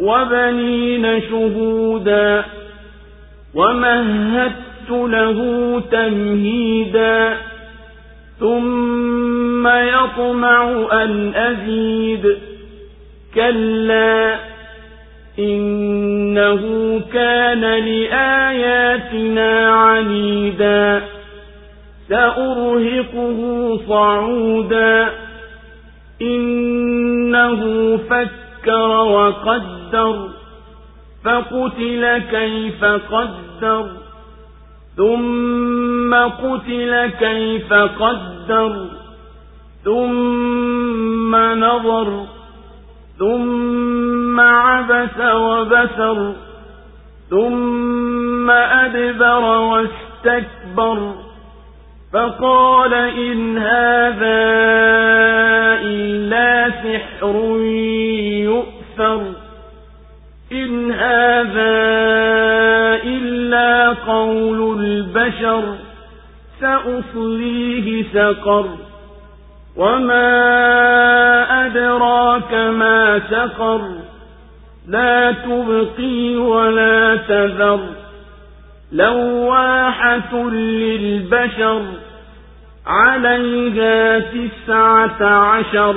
وبنين شهودا ومهدت له تمهيدا ثم يطمع أن أزيد. كلا إنه كان لآياتنا عنيدا. سأرهقه صعودا. إنه فكر وقدر. فقتل كيف قدر ثم قتل كيف قدر ثم نظر ثم عبس وبسر ثم أدبر واستكبر فقال إن هذا إلا سحر يؤثر. إن هذا إلا قول البشر سأصليه سقر وما أدراك ما سقر لا تبقي ولا تذر لواحة للبشر عليها تسعة عشر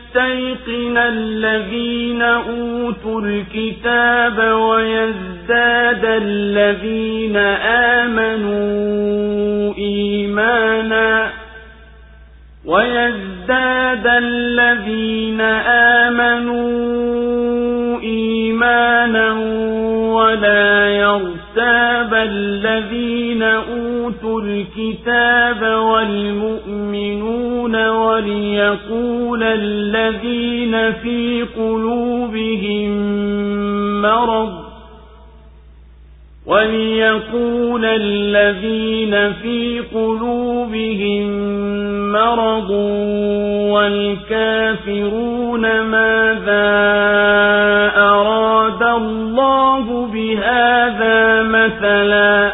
الذين أوتوا الكتاب ويزداد الذين آمنوا إيمانا ويزداد الذين آمنوا إيمانا ولا يرتاب الذين أوتوا الكتاب والمؤمنون وليقول الذين في قلوبهم مرض وليقول الذين في قلوبهم مرض والكافرون ماذا أراد الله بهذا مثلا؟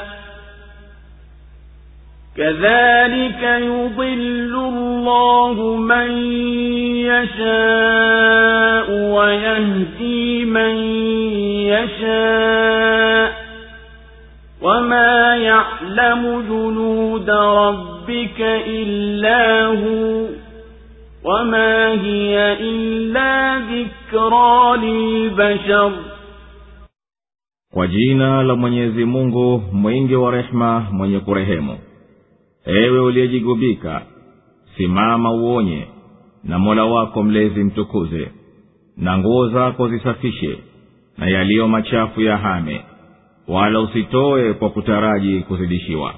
كذلك يضل الله من يشاء ويهدي من يشاء وما يعلم جنود ربك إلا هو وما هي إلا ذكرى للبشر kwa jina la mwenyezi mungu mwingi wa rehema mwenye kurehemu ewe uliyejigubika simama uonye na mola wako mlezi mtukuze na nguo zako zisafishe na yaliyo machafu ya hame wala usitoe kwa kutaraji kuzidishiwa.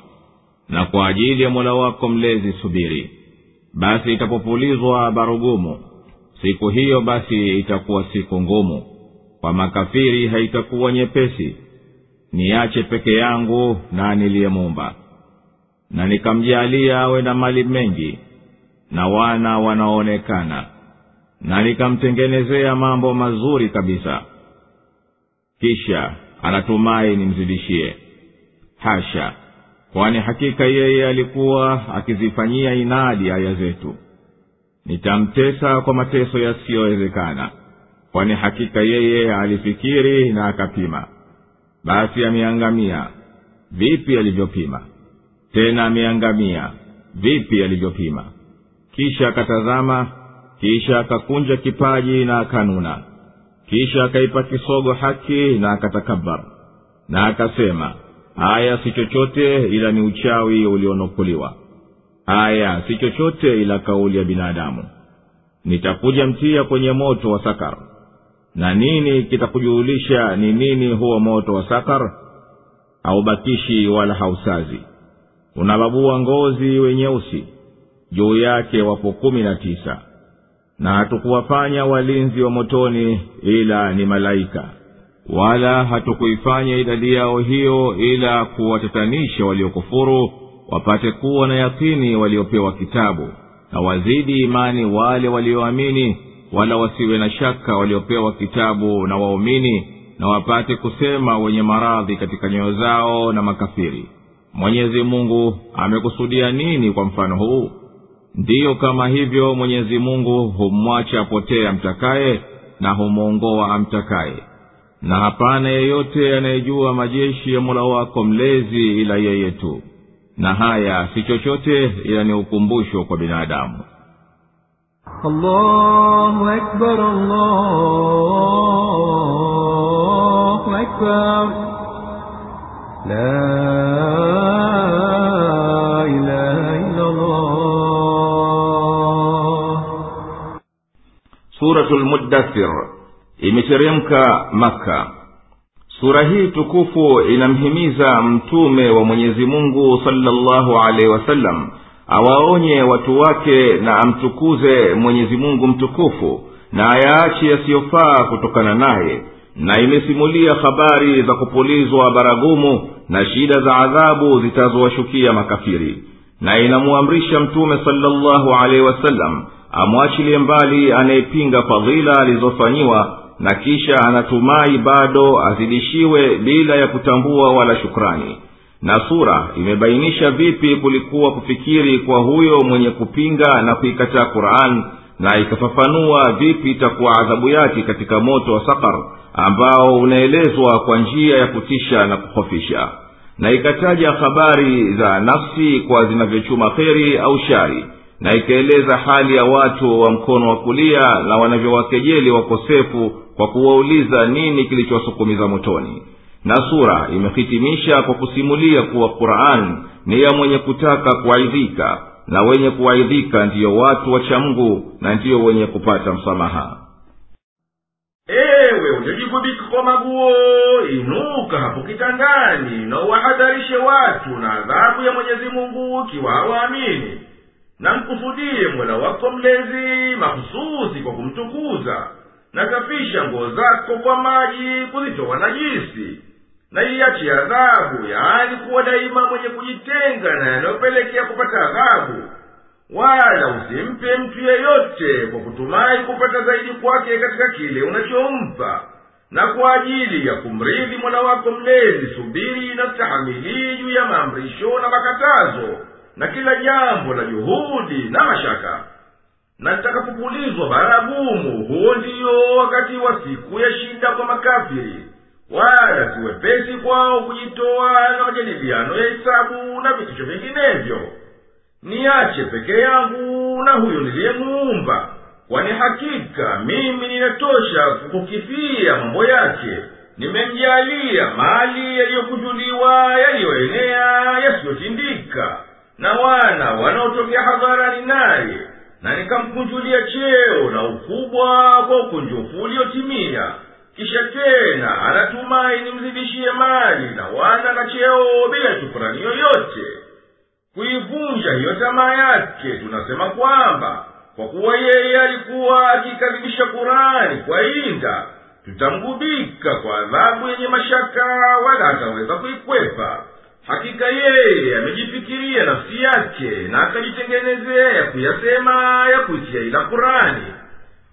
Na kwa ajili ya mola wako mlezi subiri basi itapopulizwa barugumu siku hiyo basi itakuwa siku ngumu. Kwa makafiri haitakuwa nyepesi niache peke yangu na niliyemumba. Na nikamjaalia awe na mali mengi na wana wanaoonekana na nikamtengenezea mambo mazuri kabisa. Kisha anatumai nimzidishie. Hasha kwani hakika yeye alikuwa akizifanyia inadi aya zetu. Nitamtesa kwa mateso yasiyowezekana kwani hakika yeye alifikiri na akapima. Basi ameangamia. Vipi alivyopima? Tena ameangamia. Vipi alivyopima kisha akatazama kisha akakunja kipaji na akanuna. Kisha akaipa kisogo haki na akatakabar. Na akasema haya si chochote ila ni uchawi ulionukuliwa. Haya si chochote ila kauli ya binadamu. Nitakuja mtia kwenye moto wa sakar. Na nini kitakujuhulisha ni nini huo moto wa sakar? Haubakishi wala hausazi. Unababua ngozi wenyeusi juu yake wapo kumi na tisa. Na hatukuwafanya walinzi wa motoni ila ni malaika. Wala hatukuifanya idadi yao hiyo ila kuwatatanisha waliokufuru wapate kuwa na yakini waliopewa kitabu na wazidi imani wale walioamini wala wasiwe na shaka waliopewa kitabu na waumini na wapate kusema wenye maradhi katika nyoyo zao na makafiri. Mwenyezi mungu amekusudia nini kwa mfano huu ndiyo kama hivyo mwenyezi mungu humwacha apotee amtakaye na humwongoa amtakaye. Na hapana yeyote anayejua majeshi ya mola wako mlezi ila yeye tu. Na haya si chochote ila ni ukumbusho kwa binadamu. Allahu akbar, allahu akbar. La suratu lmuddathir imeteremka maka sura hii tukufu inamhimiza mtume wa mwenyezi mungu salllahu alaihi wasallam awaonye watu wake na amtukuze mwenyezi mungu mtukufu na ayaache yasiyofaa kutokana naye na imesimulia habari za kupulizwa baragumu na shida za adhabu zitazowashukia makafiri na inamuamrisha mtume salllahu alaihi wasallam amwachilie mbali anayepinga fadhila alizofanyiwa na kisha anatumai bado azidishiwe bila ya kutambua wala shukrani. Na sura imebainisha vipi kulikuwa kufikiri kwa huyo mwenye kupinga na kuikataa quran na ikafafanua vipi itakuwa adhabu yake katika moto wa sakar ambao unaelezwa kwa njia ya kutisha na kuhofisha. Na ikataja habari za nafsi kwa zinavyochuma kheri au shari na ikaeleza hali ya watu wa mkono wa kulia na wanavyowakejeli wakosefu kwa kuwauliza nini kilichowasukumiza motoni. Na sura imehitimisha kwa kusimulia kuwa quran ni ya mwenye kutaka kuaidhika na wenye kuaidhika ndiyo watu wacha mungu na ndiyo wenye kupata msamaha. Ewe uliojigubika kwa maguo inuka hapo kitandani na uwahadharishe watu na adhabu ya mwenyezi mungu ikiwa hawaamini na mkusudie mola wako mlezi mahususi kwa kumtukuza na safisha nguo zako kwa maji kuzitoa najisi. Na iyachi adhabu yaani kuwa daima mwenye kujitenga na yanayopelekea kupata adhabu. Wala usimpe mtu yeyote kwa kutumai kupata zaidi kwake katika kile unachompa. Na kwa ajili ya kumridhi mola wako mlezi subiri na stahamilii juu ya maamrisho na makatazo na kila jambo la juhudi na mashaka na litakapopulizwa baragumu huo ndiyo wakati wa siku ya shida kwa makafiri. Wala si wepesi kwao kujitoa na majadiliano ya hisabu na vitisho vinginevyo. Niache peke yangu na huyo niliyemuumba kwani hakika mimi ninatosha kukukifia mambo yake. Nimemjalia mali yaliyokujuliwa yaliyoenea yasiyotindika na wana wanaotokea hadharani naye na nikamkunjulia cheo na ukubwa kwa ukunjufu uliotimia. Kisha tena anatumai nimzidishie mali na wana na cheo bila shukurani yoyote. Kuivunja hiyo tamaa yake tunasema kwamba kwa kuwa yeye alikuwa akiikadhibisha kurani kwa inda tutamgubika kwa adhabu yenye mashaka wala hataweza kuikwepa hakika yeye amejifikiria nafsi yake na akajitengenezea ya kuyasema ya kuitia ila kurani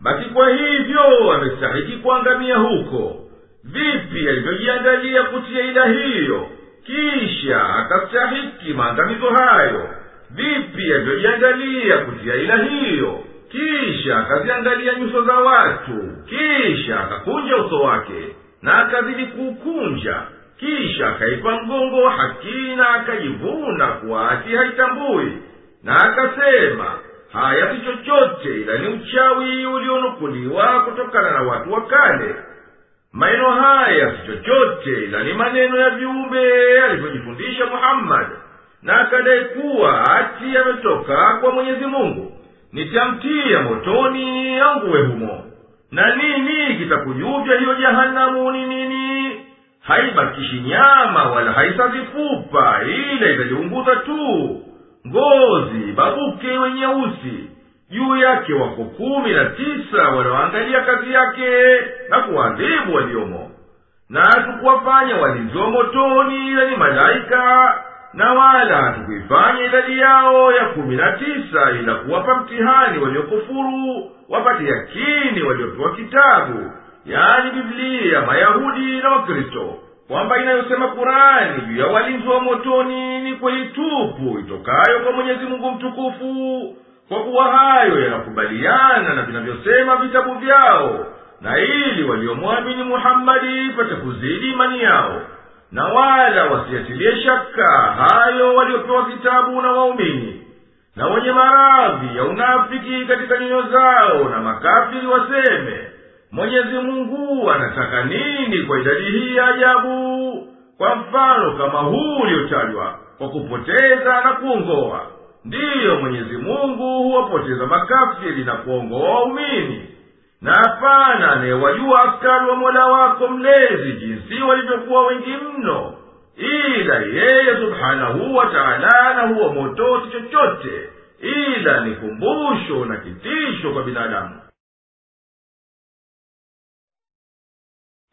basi kwa hivyo amestahiki kuangamia huko. Vipi alivyojiandalia kutia ila hiyo? Kisha akastahiki maangamizo hayo. Vipi alivyojiandalia kutia ila hiyo? Kisha akaziangalia nyuso za watu. Kisha akakunja uso wake na akazidi kuukunja kisha akaipa mgongo hakina akajivuna kuwa ati haitambui. Na akasema haya si chochote ila ni uchawi ulionukuliwa kutokana na watu wa kale. Maneno haya si chochote ila ni maneno ya viumbe alivyojifundisha muhammadi na akadai kuwa ati ametoka kwa mwenyezi mungu. Nitamtia motoni anguwe humo. Na nini kitakujuvya hiyo jahanamu nini haibakishi nyama wala haisazi fupa ila italiunguza tu. Ngozi babuke wenyeusi juu yake wako kumi na tisa wanaoangalia kazi yake na kuwadhibu waliomo. Na hatukuwafanya walinzi wa motoni ila ni malaika na wala hatukuifanya idadi yao ya kumi na tisa ila kuwapa mtihani waliokufuru wapate yakini waliopewa kitabu yaani biblia mayahudi na wakristo kwamba inayosema kurani juu ya walinzi wa motoni ni kweli tupu itokayo kwa mwenyezi mungu mtukufu. Kwa kuwa hayo yanakubaliana na vinavyosema vitabu vyao na ili waliomwamini muhammadi pate kuzidi imani yao na wala wasiyatilie shaka hayo waliopewa kitabu na waumini na wenye maradhi ya unafiki katika nyoyo zao na makafiri waseme mwenyezi mungu anataka nini kwa idadi hii ya ajabu? Kwa mfano kama huu uliotajwa kwa kupoteza na kuongoa. Ndiyo mwenyezi mungu huwapoteza makafiri na kuongoa waumini. Na hapana anayewajua askari wa mola wako mlezi jinsi walivyokuwa wengi mno. Ila yeye subhanahu wa na huwa motosi chochote. Ila ni kumbusho na kitisho kwa binadamu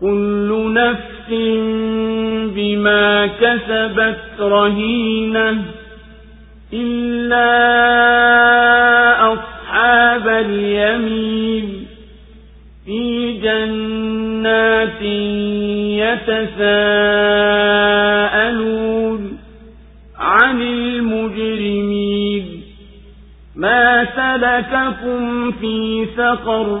كل نفس بما كسبت رهينة إلا أصحاب اليمين في جنات يتساءلون عن المجرمين. ما سلككم في سقر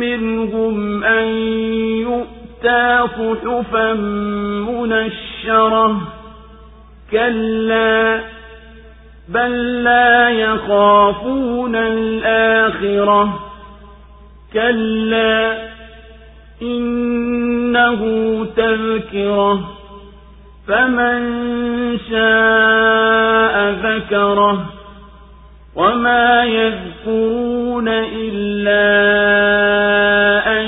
منهم أن يؤتى صحفا منشرة. كلا بل لا يخافون الآخرة. كلا إنه تذكرة. فمن شاء ذكره. وما يذكرون إلا أن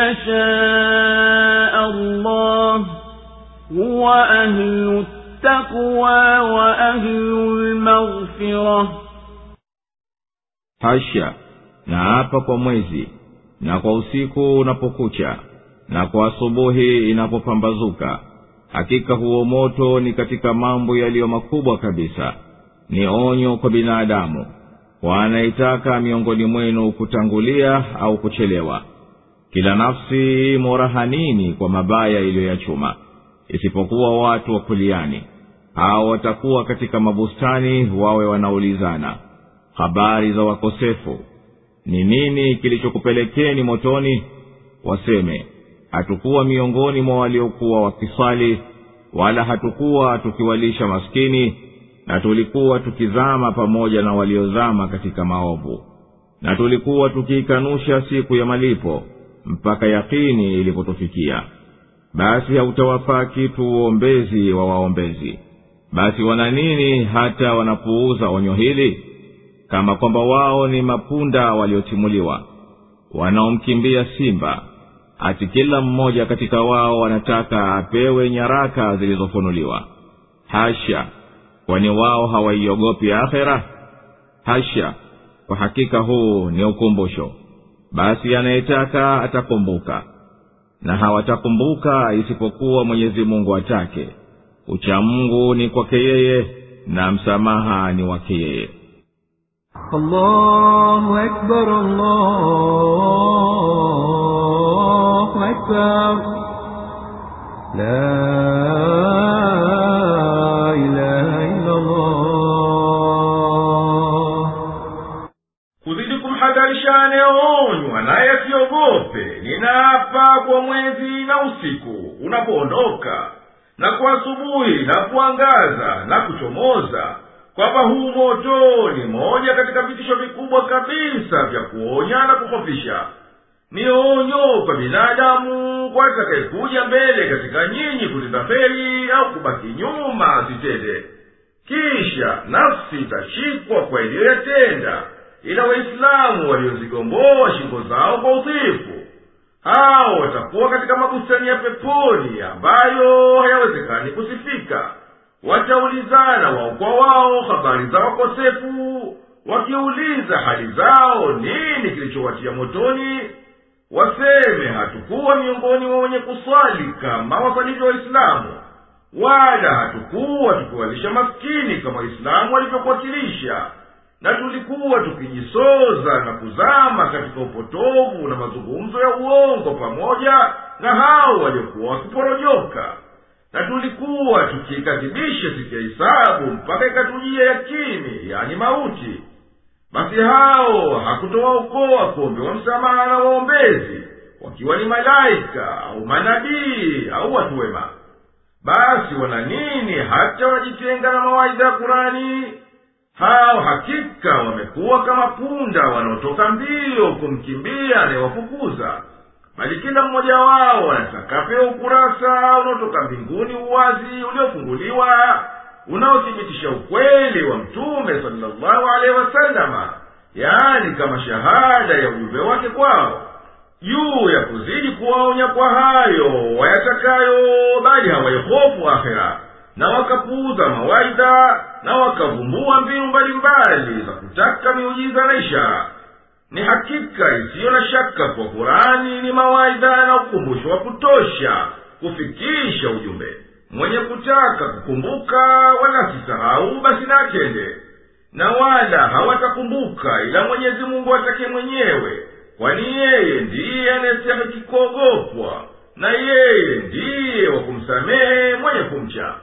يشاء الله هو أهل التقوى وأهل المغفرة hasha na hapa kwa mwezi na kwa usiku unapokucha na kwa asubuhi inapopambazuka hakika huo moto ni katika mambo yaliyo makubwa kabisa ni onyo kwa binadamu kwa anayetaka miongoni mwenu kutangulia au kuchelewa. Kila nafsi imo rahanini kwa mabaya iliyoyachuma isipokuwa watu wa kuliani. Hao watakuwa katika mabustani wawe wanaulizana habari za wakosefu? Ni nini kilichokupelekeni motoni? Waseme hatukuwa miongoni mwa waliokuwa wakiswali wala hatukuwa tukiwalisha maskini na tulikuwa tukizama pamoja na waliozama katika maovu. Na tulikuwa tukiikanusha siku ya malipo mpaka yakini ilipotufikia. Basi hautawafaa kitu uombezi wa waombezi. Basi wana nini hata wanapuuza onyo hili? Kama kwamba wao ni mapunda waliotimuliwa wanaomkimbia simba ati kila mmoja katika wao wanataka apewe nyaraka zilizofunuliwa. Hasha kwani wao hawaiogopi akhera hasha kwa hakika huu ni ukumbusho. Basi anayetaka atakumbuka na hawatakumbuka isipokuwa mwenyezi mungu atake. Uchamngu ni kwake yeye na msamaha ni wake yeye. La asiogope ninaapa kwa mwezi na usiku unapoondoka na kwa asubuhi inapoangaza na kuchomoza kwamba huu moto ni moja katika vitisho vikubwa kabisa vya kuonya na kuhofisha. Ni onyo kwa binadamu kwa atakayekuja mbele katika nyinyi kutenda feli au kubaki nyuma asitende. Kisha nafsi itashikwa kwa iliyoyatenda ila waislamu waliozigomboa shingo zao kwa utifu hao watakuwa katika mabustani ya peponi ambayo hayawezekani kusifika. Wataulizana wao kwa wao habari za wakosefu wakiuliza hali zao nini kilichowatia motoni. Waseme hatukuwa miongoni mwa wenye kuswali kama wasalivyo waislamu wala hatukuwa tukiwalisha maskini kama waislamu walivyokuwakilisha na tulikuwa tukijisoza na kuzama katika upotovu na mazungumzo ya uongo pamoja na hao waliokuwa wakiporojoka na tulikuwa tukiikadhibisha siku ya hisabu mpaka ikatujia yakini yani mauti. Basi hao hakutowaokoa kuombewa msamaha na waombezi wakiwa ni malaika au manabii au watu wema. Basi wana nini hata wanajitenga na mawaidha ya kurani hao hakika wamekuwa kama punda wanaotoka mbio kumkimbia anayewafukuza. Bali kila mmoja wao anataka ukurasa unaotoka mbinguni uwazi uliofunguliwa unaothibitisha ukweli wa mtume salllahu alehi wasalama yaani kama shahada ya ujumbe wake kwao. Juu ya kuzidi kuwaonya kwa hayo wayatakayo bali hawaihofu akhera na wakapuuza mawaidha na wakavumbua mbinu mbalimbali za kutaka miujiza na ishara. Ni hakika isiyo na shaka kwa kurani ni mawaidha na ukumbusho wa kutosha kufikisha ujumbe. Mwenye kutaka kukumbuka wala sisahau basi na atende. Na wala hawatakumbuka ila mwenyezi mungu atake mwenyewe kwani yeye ndiye anayestahiki na yeye ndiye wa kumsamehe mwenye kumcha